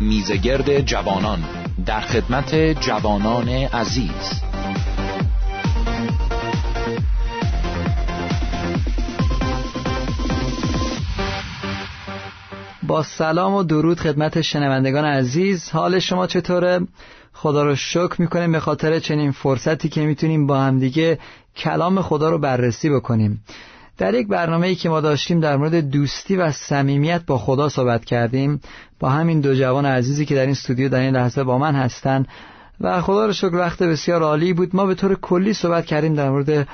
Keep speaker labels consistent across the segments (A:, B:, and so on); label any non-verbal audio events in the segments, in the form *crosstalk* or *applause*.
A: میزگرد جوانان. در خدمت جوانان عزیز.
B: با سلام و درود خدمت شنوندگان عزیز. حال شما چطوره؟ خدا رو شکر می‌کنیم به خاطر چنین فرصتی که می‌تونیم با همدیگه کلام خدا رو بررسی بکنیم. در یک برنامه ای که ما داشتیم در مورد دوستی و صمیمیت با خدا صحبت کردیم با همین دو جوان عزیزی که در این استودیو در این لحظه با من هستن و خدا رو شکر وقت بسیار عالی بود. ما به طور کلی صحبت کردیم در مورد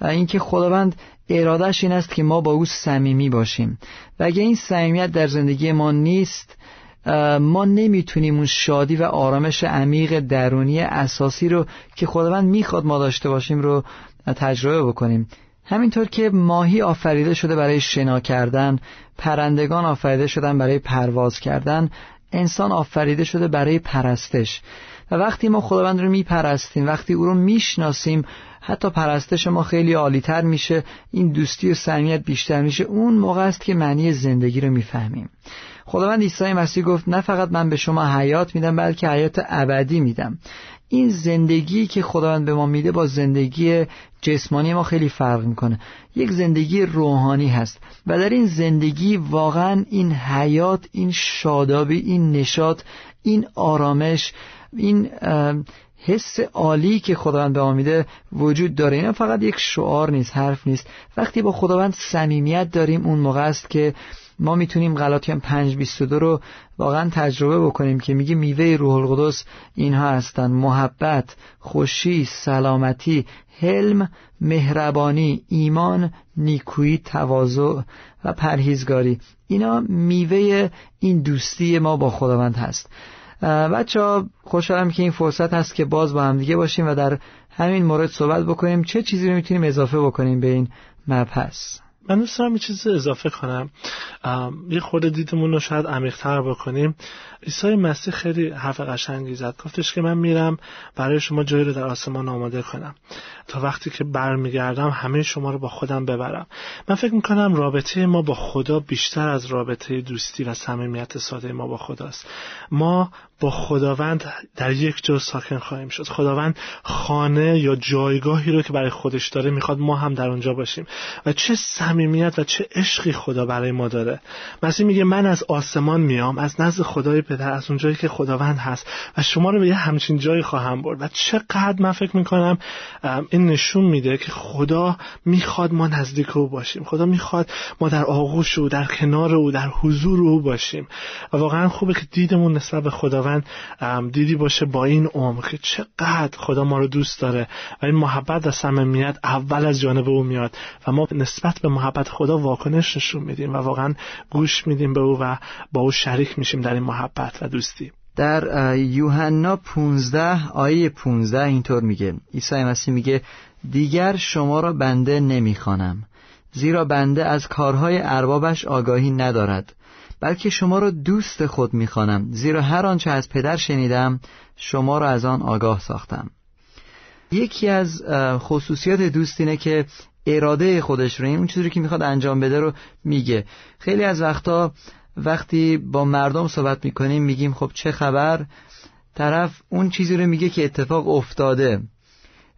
B: اینکه خداوند ارادش این است که ما با او صمیمی باشیم. و اگه این صمیمیت در زندگی ما نیست ما نمی‌تونیم اون شادی و آرامش عمیق درونی اساسی رو که خداوند می‌خواد ما داشته باشیم رو تجربه بکنیم. همینطور که ماهی آفریده شده برای شنا کردن پرندگان آفریده شدن برای پرواز کردن انسان آفریده شده برای پرستش. و وقتی ما خداوند رو میپرستیم وقتی او رو می‌شناسیم حتی پرستش ما خیلی عالیتر میشه این دوستی و صمیمیت بیشتر میشه. اون موقع است که معنی زندگی رو می‌فهمیم. خداوند عیسی مسیح گفت نه فقط من به شما حیات میدم بلکه حیات ابدی میدم. این زندگی که خداوند به ما میده با زندگی جسمانی ما خیلی فرق می‌کنه. یک زندگی روحانی هست و در این زندگی واقعا این حیات این شادابی این نشاط این آرامش این حس عالی که خداوند به ما میده وجود داره. اینا فقط یک شعار نیست حرف نیست. وقتی با خداوند صمیمیت داریم اون موقع است که ما می‌تونیم غلاطیان 522 رو واقعا تجربه بکنیم که میگه میوه روح القدس اینها هستن. محبت، خوشی، سلامتی، حلم، مهربانی، ایمان، نیکویی، تواضع و پرهیزگاری. اینا میوه این دوستی ما با خداوند هست. بچه ها خوشحالم که این فرصت هست که باز با هم دیگه باشیم و در همین مورد صحبت بکنیم. چه چیزی رو می‌تونیم اضافه بکنیم به این مبحث؟
C: من دوست دارم یه چیز اضافه کنم. یه خورده دیدمون رو شاید عمیق‌تر بکنیم. عیسی مسیح خیلی حرف قشنگی زد. گفتش که من میرم برای شما جایی رو در آسمان آماده کنم. تا وقتی که برمیگردم همه شما رو با خودم ببرم. من فکر می‌کنم رابطه ما با خدا بیشتر از رابطه دوستی و صمیمیت ساده ما با خداست. ما با خداوند در یک جا ساکن خواهیم شد. خداوند خانه یا جایگاهی رو که برای خودش داره می‌خواد ما هم در اونجا باشیم. و چه صمیمیت و چه عشقی خدا برای ما داره. مسیح میگه من از آسمان میام از نزد خدای پدر از اونجایی که خداوند هست. و شما رو به یه همچین جایی خواهم برد. و چقدر من فکر می‌کنم این نشون میده که خدا می‌خواد ما نزدیک او باشیم. خدا می‌خواد ما در آغوش او در کنار او در حضور او باشیم. و واقعا خوبه که دیدمون نسبت به خداوند دیدی باشه با این عمر که چقدر خدا ما رو دوست داره و این محبت و صمیمیت اول از جانب او میاد و ما نسبت به محبت خدا واکنش نشون میدیم و واقعا گوش میدیم به او و با او شریک میشیم در این محبت و دوستی.
B: در یوحنا 15 آیه 15 اینطور میگه. عیسی مسیح میگه دیگر شما را بنده نمی‌خوانم زیرا بنده از کارهای اربابش آگاهی ندارد. بلکه شما را دوست خود می‌خوانم. زیرا هر آنچه از پدر شنیدم شما را از آن آگاه ساختم. یکی از خصوصیات دوست اینه که اراده خودش رو این اون چیزی که می‌خواد انجام بده رو میگه. خیلی از وقتا وقتی با مردم صحبت می‌کنیم میگیم خب چه خبر؟ طرف اون چیزی رو میگه که اتفاق افتاده.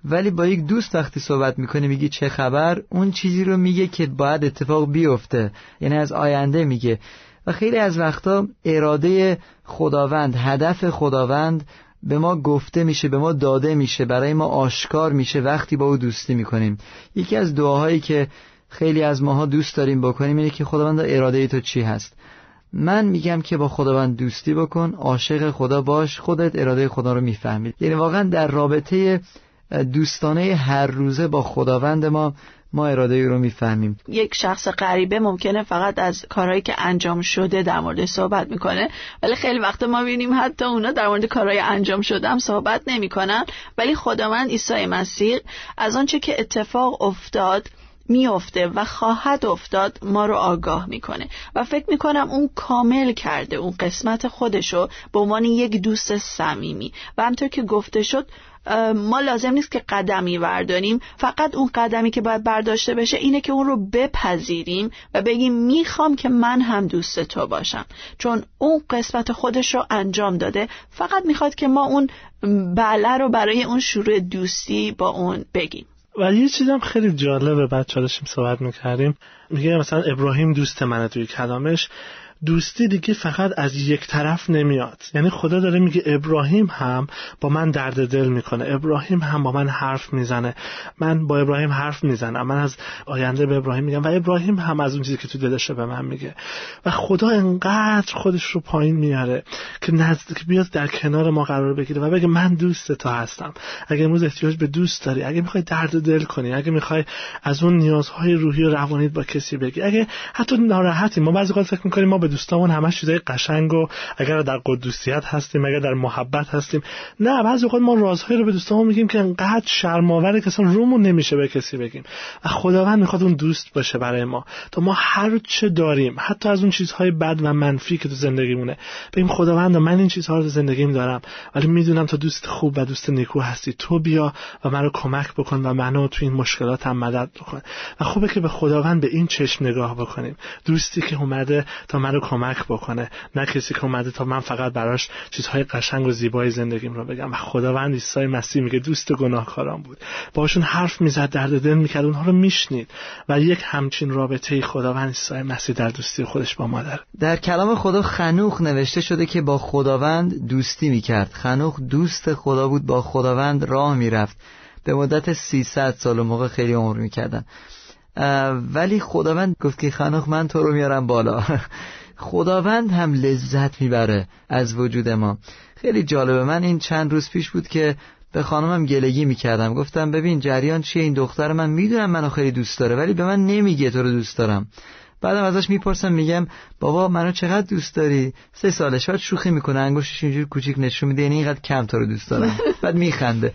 B: ولی با یک دوست وقتی صحبت می‌کنه میگی چه خبر؟ اون چیزی رو میگه که باید اتفاق بیفته. یعنی از آینده میگه. و خیلی از وقتا اراده خداوند هدف خداوند به ما گفته میشه به ما داده میشه برای ما آشکار میشه وقتی با او دوستی می‌کنیم. یکی از دعاهایی که خیلی از ماها دوست داریم بکنیم اینه که خداوند اراده تو چی هست؟ من میگم که با خداوند دوستی بکن عاشق خدا باش خودت اراده خدا رو می‌فهمید. یعنی واقعا در رابطه دوستانه هر روزه با خداوند ما ما اراده رو می‌فهمیم.
D: یک شخص غریبه ممکنه فقط از کارهایی که انجام شده در مورد صحبت می‌کنه ولی خیلی وقت ما بینیم حتی اونا در مورد کارهای انجام شده هم صحبت نمی‌کنن. ولی خداوند عیسی مسیح از آنچه که اتفاق افتاد میافته و خواهد افتاد ما رو آگاه می‌کنه. و فکر می‌کنم اون کامل کرده اون قسمت خودشو به عنوان یک دوست صمیمی. و همطور که گفته شد ما لازم نیست که قدمی برداریم. فقط اون قدمی که باید برداشته بشه اینه که اون رو بپذیریم و بگیم می‌خوام که من هم دوست تو باشم. چون اون قسمت خودش رو انجام داده. فقط می‌خواد که ما اون بله رو برای اون شروع دوستی با اون بگیم.
C: و یه چیزم خیلی جالبه بچه داشتیم صحبت می‌کردیم. میگه مثلا ابراهیم دوست منه توی کلامش. دوستی دیگه فقط از یک طرف نمیاد. یعنی خدا داره میگه ابراهیم هم با من درد دل می‌کنه. ابراهیم هم با من حرف می‌زنه. من با ابراهیم حرف می‌زنم. من از آینده به ابراهیم میگم و ابراهیم هم از اون چیزی که تو دلشه به من میگه. و خدا انقدر خودش رو پایین میاره که نزدیک بیاد در کنار ما قرار بگیره و بگه من دوست تو هستم. اگه امروز احتیاج به دوست داری اگه می‌خوای درد دل کنی اگه می‌خوای از اون نیازهای روحی و روانیت با کسی بگی اگه حتی ناراحتی ما بعضی فکر می‌کنیم ما به دوستامون همش چیزای قشنگ و اگر در قدوسیت هستیم اگر در محبت هستیم. نه بعضی وقت ما رازهایی رو به دوستامون میگیم که انقدر شرم‌آوره که اصلا رومون نمیشه به کسی بگیم. و خداوند می‌خواد اون دوست باشه برای ما. تا ما هر چه داریم حتی از اون چیزهای بد و منفی که تو زندگیمونه. بگیم خداوند من این چیزها رو تو زندگیم دارم. ولی می‌دونم تو دوست خوب و دوست نیکو هستی. تو بیا و منو کمک بکن و منو تو این مشکلات هم مدد بکن. و خوبه که به خداوند به این چشم نگاه بکنیم. دوستی که اومده تا منو کمک بکنه. نه کسی که اومده تا من فقط براش چیزهای قشنگ و زیبای زندگیم رو بگم. و خداوند عیسی مسیح میگه دوست گناهکاران بود. باشون حرف می‌زد درد دل می‌کرد اونها رو میشنید. و یک همچین رابطه خداوند عیسی مسیح در دوستی خودش با ما داره.
B: در کلام خدا خنوخ نوشته شده که با خداوند دوستی می‌کرد. خنوخ دوست خدا بود با خداوند راه می‌رفت. به مدت 300 سال موقع خیلی عمر می‌کردن. ولی خداوند گفت که خنوخ من تو رو میارم بالا. *laughs* خداوند هم لذت می‌بره از وجود ما. خیلی جالبه. من این چند روز پیش بود که به خانمم گلگی می‌کردم. گفتم ببین جریان چیه؟ این دختر من می‌دونم منو خیلی دوست داره ولی به من نمیگه تو رو دوست دارم. بعدم ازش می‌پرسم میگم بابا منو چقدر دوست داری؟ سه سالش بعد شوخی می‌کنه انگشتش اینجوری کوچیک نشون میده یعنی اینقدر کم تو رو دوست دارم. بعد میخنده.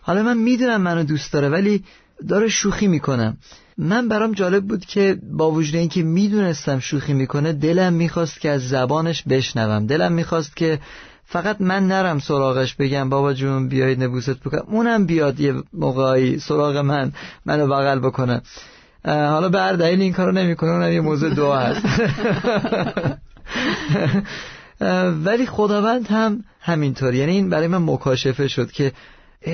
B: حالا من می‌دونم منو دوست داره ولی داره شوخی می‌کنم من برام جالب بود که با وجود اینکه می‌دونستم شوخی می‌کنه دلم می‌خواست که از زبانش بشنوم. دلم می‌خواست که فقط من نرم سراغش بگم بابا جون بیایید نبوست بکنم اونم بیاد یه موقعی سراغ من منو بغل بکنه. حالا به هر دلیل این کارو نمی‌کنه اونم یه موضوع دعا هست. *laughs* ولی خداوند هم همینطور یعنی این برای من مکاشفه شد که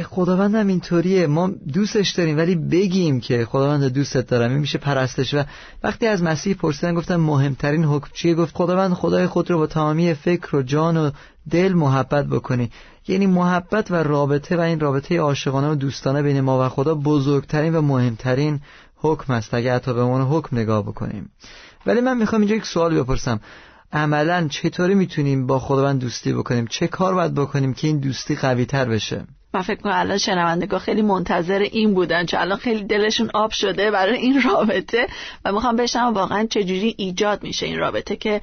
B: خداوند هم اینطوریه. ما دوستش داریم ولی بگیم که خداوند دوستت دارم این میشه پرستش. و وقتی از مسیح پرسیدن گفتم مهمترین حکم چیه گفت خداوند خدای خود رو با تمامی فکر و جان و دل محبت بکنی. یعنی محبت و رابطه و این رابطه عاشقانه و دوستانه بین ما و خدا بزرگترین و مهمترین حکم است. اگه حتی به عنوان حکم نگاه بکنیم. ولی من می‌خوام اینجا یک سوال بپرسم. عملا چطوری می‌تونیم با خداوند دوستی بکنیم؟ چه کار باید بکنیم که این دوستی قوی تر بشه؟
D: من فکر کنم الان شنوندگاه خیلی منتظر این بودن چون الان خیلی دلشون آب شده برای این رابطه و می‌خوام بشنم واقعا چجوری ایجاد میشه این رابطه که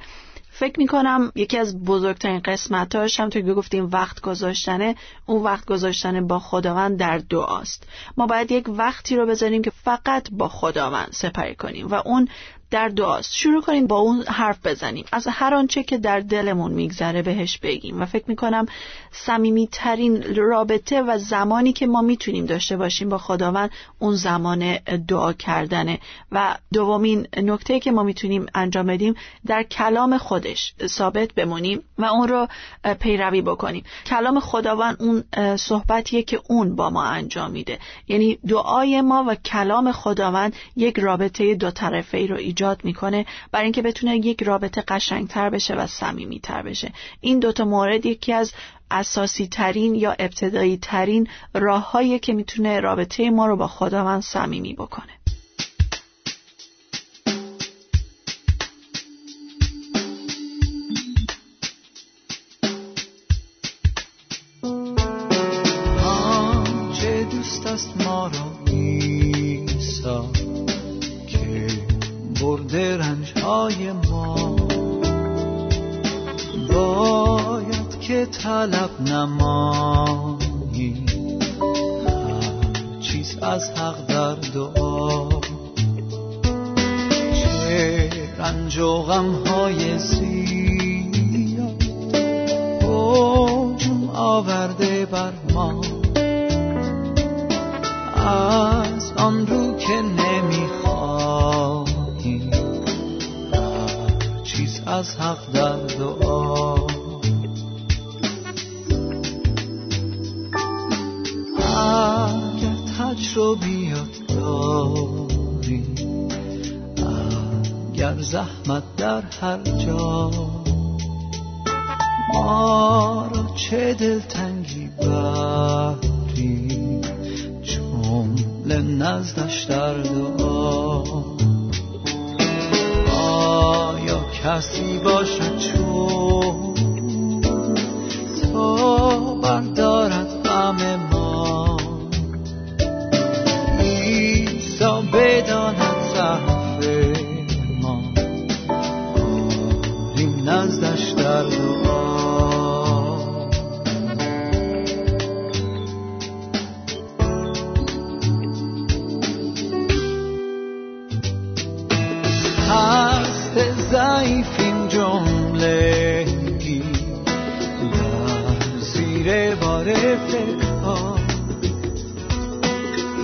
D: فکر می‌کنم یکی از بزرگترین قسمتاش هم توی گفتیم وقت گذاشتنه اون وقت گذاشتن با خداوند در دعاست. ما باید یک وقتی رو بذاریم که فقط با خداوند سپری کنیم و اون در دعاست. شروع کنیم با اون حرف بزنیم. از هر آنچه که در دلمون میگذره بهش بگیم. و فکر می‌کنم صمیمی ترین رابطه و زمانی که ما می‌تونیم داشته باشیم با خداوند اون زمان دعا کردنه و دومین نکته که ما می‌تونیم انجام بدیم در کلام خودش ثابت بمونیم و اون رو پیروی بکنیم. کلام خداوند اون صحبتیه که اون با ما انجام میده. یعنی دعای ما و کلام خداوند یک رابطه دو طرفه ای رو ایجاد می‌کنه برای اینکه بتونه یک رابطه قشنگتر بشه و صمیمیتر بشه. این دوتا مورد یکی از اساسی ترین یا ابتدایی ترین راههایی که می‌تونه رابطه ما رو با خداوند صمیمی بکنه.
B: دوست است ما طلب نمایی هر چیز از حق در دعا.
E: رنج و غمهای زیاد بوجم آورده بر ما. از آن رو که نمی‌خواهیم هر چیز از حق در دعا. تجربیات داری. اگر زحمت در هر جا. ما را چه دلتنگی بری جمله نزدش در دعا. آیا کسی باشد چون ضعیفیم جملگی در زیر بار فکرها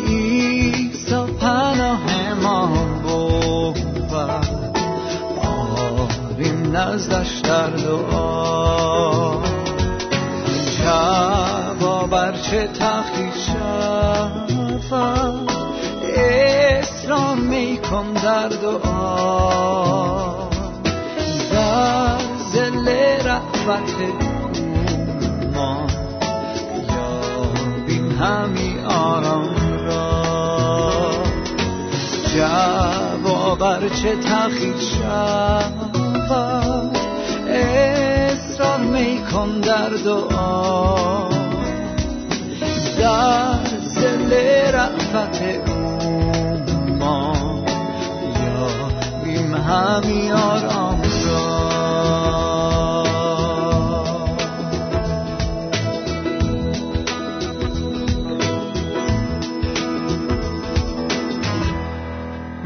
E: ایسا پناه ما بود آریم نزدش در دعا. جواب چه تخیل شود اصرار میکن در دعا. رحمت ما. یابیم همی آرام را. جواب چه تخیل شود؟ اصرار میکن در دعا. در زل رحمت او ما. یابیم همی آرام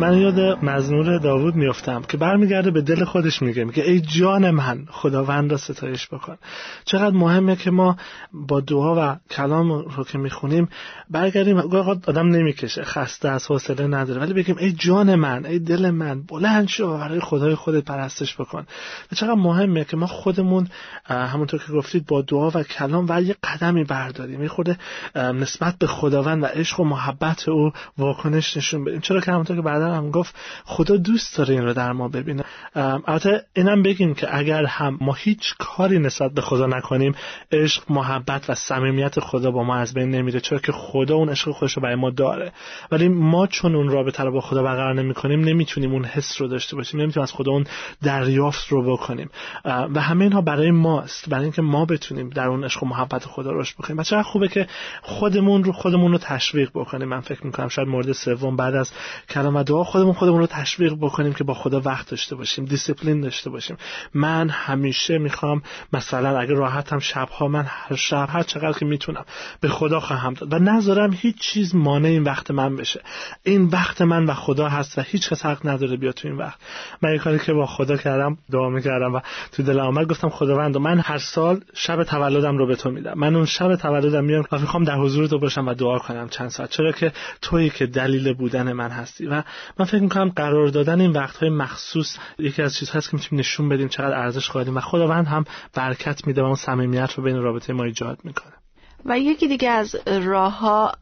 C: من یاد مزمور داوود میفتم که برمیگرده به دل خودش میگه میگه ای جان من خداوند را ستایش بکن. چقدر مهمه که ما با دعا و کلام رو که می‌خونیم برگردیم. آدم نمی‌کشه خسته از حوصله نداره. ولی بگیم ای جان من ای دل من بلند شو و برای خدای خودت پرستش بکن. و چقدر مهمه که ما خودمون همونطور که گفتید با دعا و کلام و یه قدمی برداریم. یه خورده نسبت به خداوند و عشق و محبت او واکنش نشون بدیم. چرا که همونطور که بعدا هم گفت خدا دوست داره این رو در ما ببینه. البته اینم بگیم که اگر هم ما هیچ کاری نسبت به خدا نکنیم عشق محبت و صمیمیت خدا با ما از بین نمیره چرا که خدا اون عشق خودش رو برای ما داره. ولی ما چون اون رابطه رو با خدا برقرار نمی‌کنیم نمی‌تونیم اون حس رو داشته باشیم نمی‌تونیم از خدا اون دریافت رو بکنیم. و همه اینها برای ماست برای اینکه ما بتونیم در اون عشق و محبت خدا رشد بکنیم. چقدر خوبه که خودمون رو خودمون رو تشویق بکنیم. من فکر می‌کنم شاید مورد سوم بعد از کلام و دعا خودمون خودمون رو تشویق بکنیم که با خدا وقت داشته باشیم دیسیپلین داشته باشیم. من همیشه می‌خوام مثلا اگه راحتم شبها من هر شب هر چقدر که می‌تونم به خدا خواهم داد. و نذارم هیچ چیز مانع این وقت من بشه. این وقت من و خدا هست و هیچ کس حق نداره بیاد تو این وقت. من این کاری که با خدا کردم دعا می‌کردم و تو دل آمد گفتم خداوند من هر سال شب تولدم رو به تو میدم. من اون شب تولدم میام و می‌خوام در حضور تو باشم و دعا کنم چند ساعت. چرا که تویی که دلیل بودن من هستی. و من فکر می‌کنم قرار دادن این وقتهای مخصوص یکی از چیزهایی که می‌تونیم نشون بدیم چقدر ارزش قائلیم و خداوند هم برکت میده و اون صمیمیت رو بین رابطه ما ایجاد می‌کنه.
D: و یکی دیگه از راه ها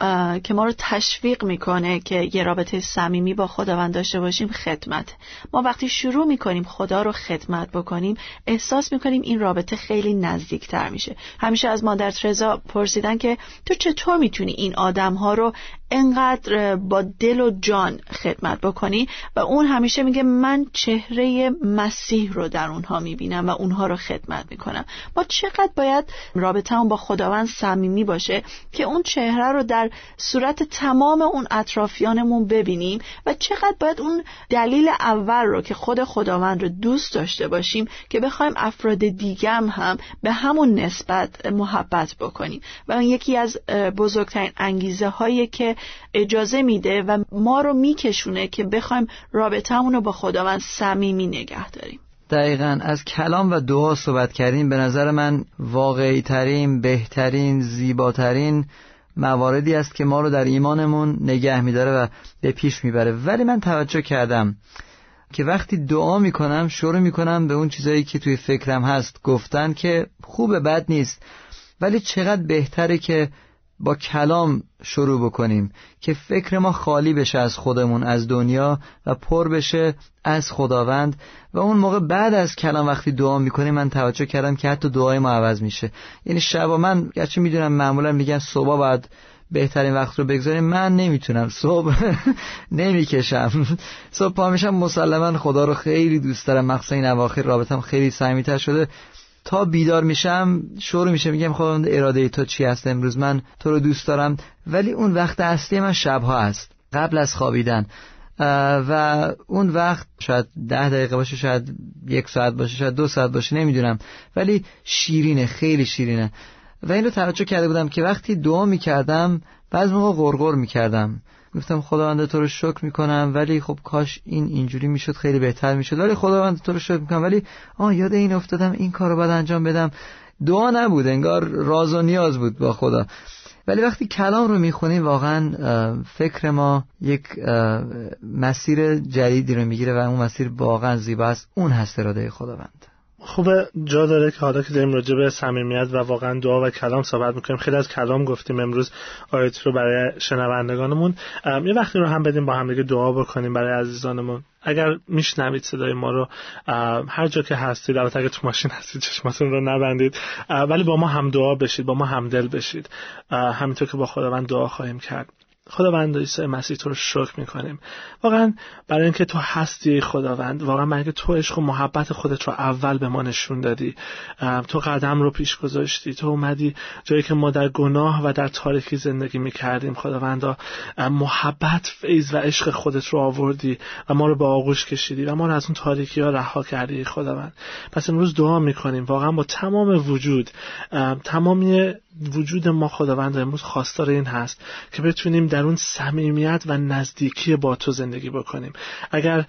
D: که ما رو تشویق می‌کنه که یه رابطه صمیمی با خداوند داشته باشیم خدمت. ما وقتی شروع می‌کنیم خدا رو خدمت بکنیم احساس می‌کنیم این رابطه خیلی نزدیکتر میشه. همیشه از مادر ترزا پرسیدن که تو چطور می‌تونی این آدم ها رو انقدر با دل و جان خدمت بکنی؟ و اون همیشه میگه من چهره مسیح رو در اونها می‌بینم و اونها رو خدمت می‌کنم. ما چقدر باید رابطه با خداوند صمیمی صمیمی باشه که اون چهره رو در صورت تمام اون اطرافیانمون ببینیم و چقدر باید اون دلیل اول رو که خود خداوند رو دوست داشته باشیم که بخوایم افراد دیگم هم به همون نسبت محبت بکنیم. و اون یکی از بزرگترین انگیزه هایی که اجازه میده و ما رو میکشونه که بخوایم رابطهمون رو با خداوند صمیمی نگه داریم.
B: دقیقا از کلام و دعا صحبت کردیم. به نظر من واقعی ترین بهترین زیباترین مواردی است که ما رو در ایمانمون نگه میداره و به پیش می‌بره. ولی من توجه کردم که وقتی دعا می‌کنم شروع می‌کنم به اون چیزایی که توی فکرم هست گفتن که خوب بد نیست. ولی چقدر بهتره که با کلام شروع بکنیم که فکر ما خالی بشه از خودمون از دنیا و پر بشه از خداوند. و اون موقع بعد از کلام وقتی دعا می‌کنیم من توجه کردم که حتی دعای ما عوض میشه. یعنی شبا من گرچه می‌دونم معمولا میگن صبح باید بهترین وقت رو بگذاریم. من نمی‌تونم. صبح *laughs* نمی‌کشم. صبح پا میشم مسلما خدا رو خیلی دوست دارم. مخصوصا این اواخر رابطم خیلی صمیمیتر شده. تا بیدار میشم شروع میشه میگم خب اراده تو چی هست امروز؟ من تو رو دوست دارم ولی اون وقت اصلی من شبها است قبل از خوابیدن. و اون وقت شاید ده دقیقه باشه شاید یک ساعت باشه شاید دو ساعت باشه نمی‌دونم. ولی شیرینه خیلی شیرینه. و این رو توجه کرده بودم که وقتی دعا می‌کردم بعض موقع غرغر می‌کردم. گفتم خداوند تو رو شکر می‌کنم ولی خب کاش این اینجوری می‌شد خیلی بهتر می‌شد. ولی خداوند تو رو شکر می‌کنم. ولی آه یاد این افتادم این کار رو باید انجام بدم. دعا نبود انگار راز و نیاز بود با خدا. ولی وقتی کلام رو می‌خونیم واقعا فکر ما یک مسیر جدیدی رو می‌گیره و اون مسیر واقعا زیبا است اون هست اراده خداوند.
C: خوبه جا داره که حالا که داریم راجع به صمیمیت و واقعا دعا و کلام صحبت می‌کنیم. خیلی از کلام گفتیم امروز آیت رو برای شنوندگانمون. یه وقتی رو هم بدیم با هم دیگه دعا بکنیم برای عزیزانمون. اگر میشنوید صدای ما رو هر جا که هستید البته اگر تو ماشین هستید چشماتون رو نبندید ولی با ما هم دعا بشید با ما همدل بشید. همینطور که با خداوند دعا خواهیم کرد. خداوند عیسی مسیح تو رو شکر می‌کنیم. واقعا برای اینکه تو هستی خداوند واقعا برای اینکه تو عشق و محبت خودت رو اول به ما نشون دادی. تو قدم رو پیش گذاشتی تو اومدی جایی که ما در گناه و در تاریکی زندگی می‌کردیم خداوندا. محبت فیض و عشق خودت رو آوردی و ما رو به آغوش کشیدی و ما رو از اون تاریکی ها رها کردی خداوند. پس امروز دعا می‌کنیم واقعا با تمام وجود تمامی وجود ما خداوند امروز خواستار این هست که بتونیم در اون صمیمیت و نزدیکی با تو زندگی بکنیم. اگر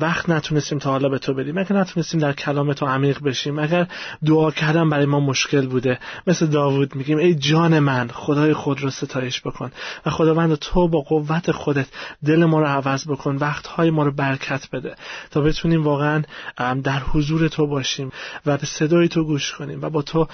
C: وقت نتونستیم تا حالا به تو بریم اگر نتونستیم در کلام تو عمیق بشیم اگر دعا کردن برای ما مشکل بوده مثل داوود میگیم ای جان من خدای خود رو ستایش بکن و خداوند تو با قوت خودت دل ما رو عوض بکن وقتهای ما رو برکت بده تا بتونیم واقعا در حضور تو باشیم و به صدای تو گوش کنیم و با تو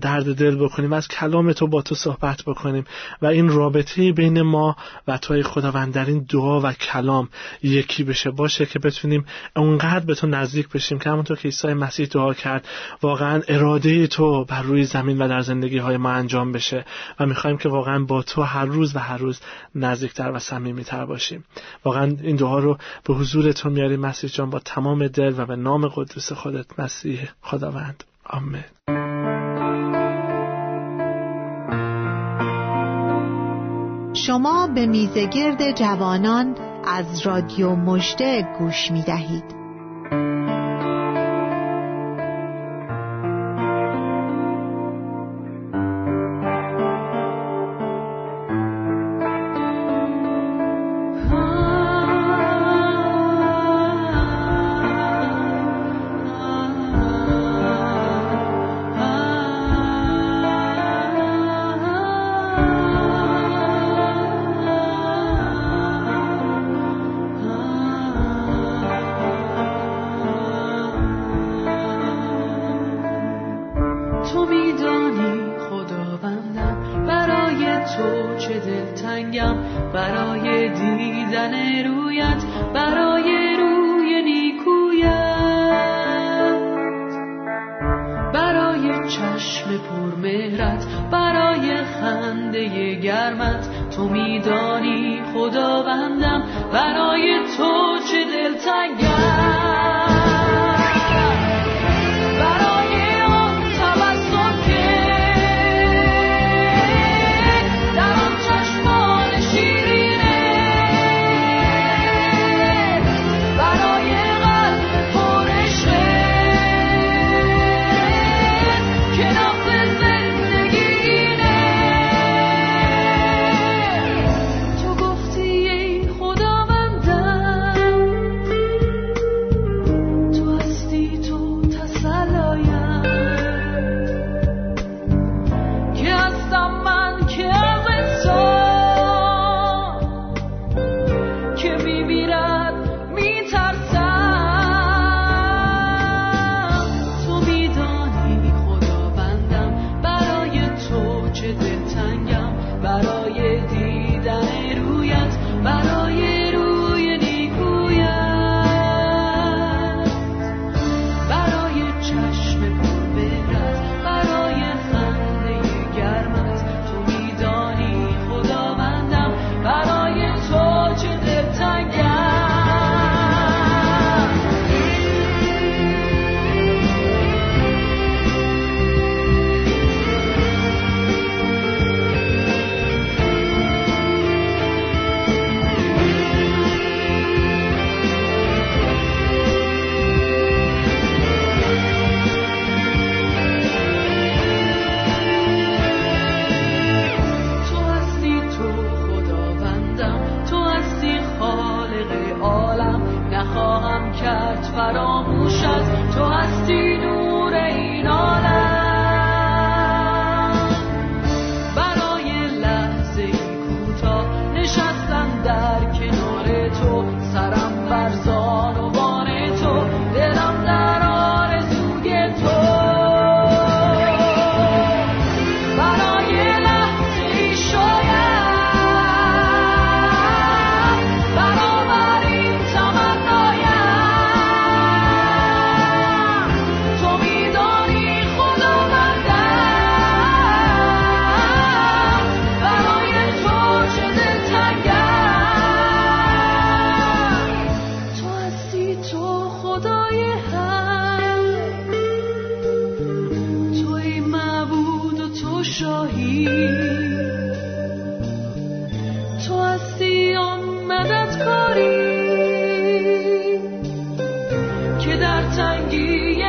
C: درد دل بکنیم. از کلام تو با تو صحبت بکنیم. و این رابطه بین ما و توی خداوند در این دعا و کلام یکی بشه. باشه که بتونیم اونقدر به تو نزدیک بشیم که همونطور که عیسی مسیح دعا کرد واقعا اراده تو بر روی زمین و در زندگی های ما انجام بشه. و می‌خوایم که واقعا با تو هر روز و هر روز نزدیکتر و صمیمیتر باشیم. واقعا این دعا رو به حضور تو میاریم مسیح جان با تمام دل و به نام قدوس خودت مسیح خداوند. آمین.
F: شما به میزگرد جوانان از رادیو مجده گوش می دهید.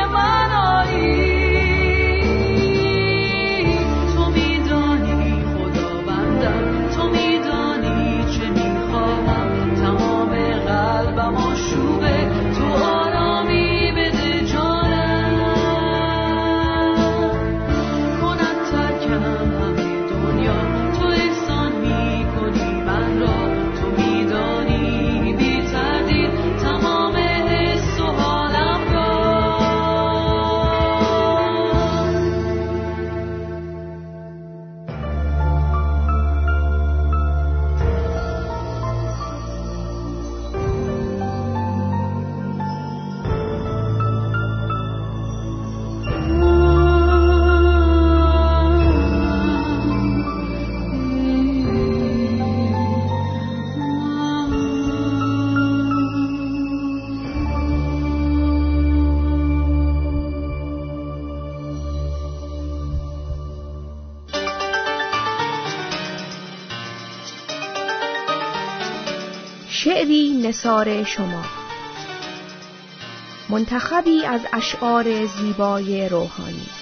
G: am شعری نصار شما. منتخبی از اشعار زیبای روحانی.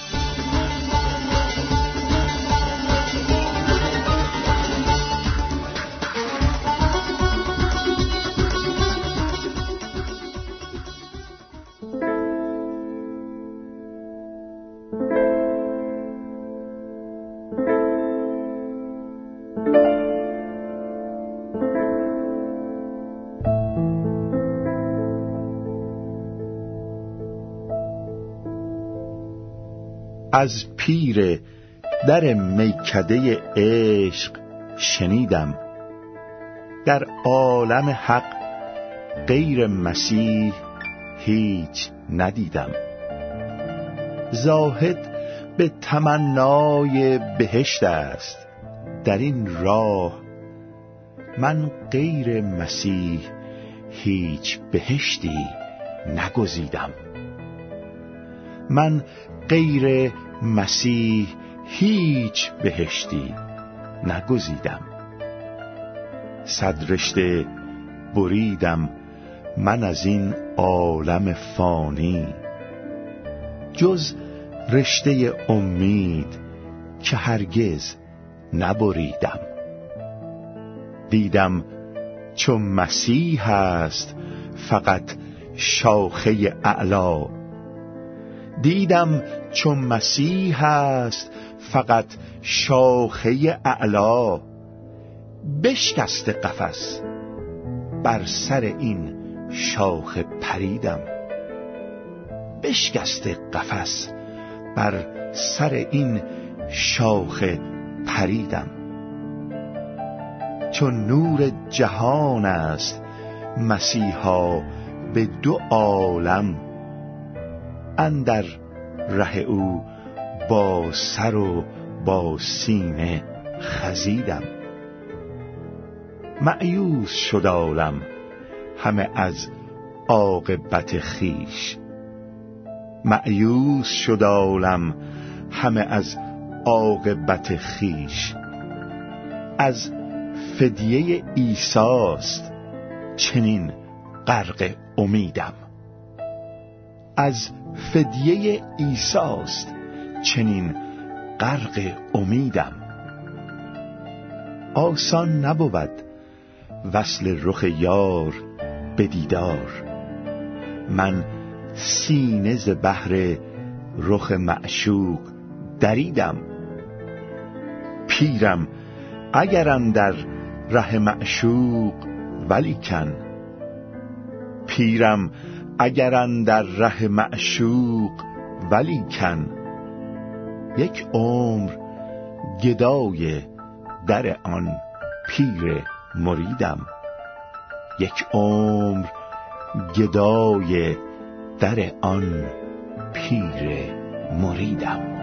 H: از پیر در میکده عشق شنیدم. در عالم حق غیر مسیح هیچ ندیدم. زاهد به تمنای بهشت است. در این راه من غیر مسیح هیچ بهشتی نگزیدم. من غیر مسیح هیچ بهشتی نگزیدم. صد رشته بریدم من از این عالم فانی. جز رشته امید که هرگز نبریدم. دیدم چون مسیح است فقط شاخه اعلا. دیدم چون مسیح است فقط شاخه اعلا. بشکست قفس بر سر این شاخه پریدم. بشکست قفس بر سر این شاخه پریدم. چون نور جهان است مسیحا به دو عالم اندر ره او با سر و با سینه خزیدم. معیوس شد عالم همه از عاقبت خیش. معیوس شد عالم همه از عاقبت خیش. از فدیه ایساست چنین غرق امیدم. از فدیه ایساست چنین غرق امیدم. آسان نبود وصل رخ یار به دیدار. من سینه ز بحر رخ معشوق دریدم. پیرم اگرم در ره معشوق ولیکن. پیرم اگرن در ره معشوق ولیکن یک عمر گدای در آن پیر مریدم. یک عمر گدای در آن پیر مریدم.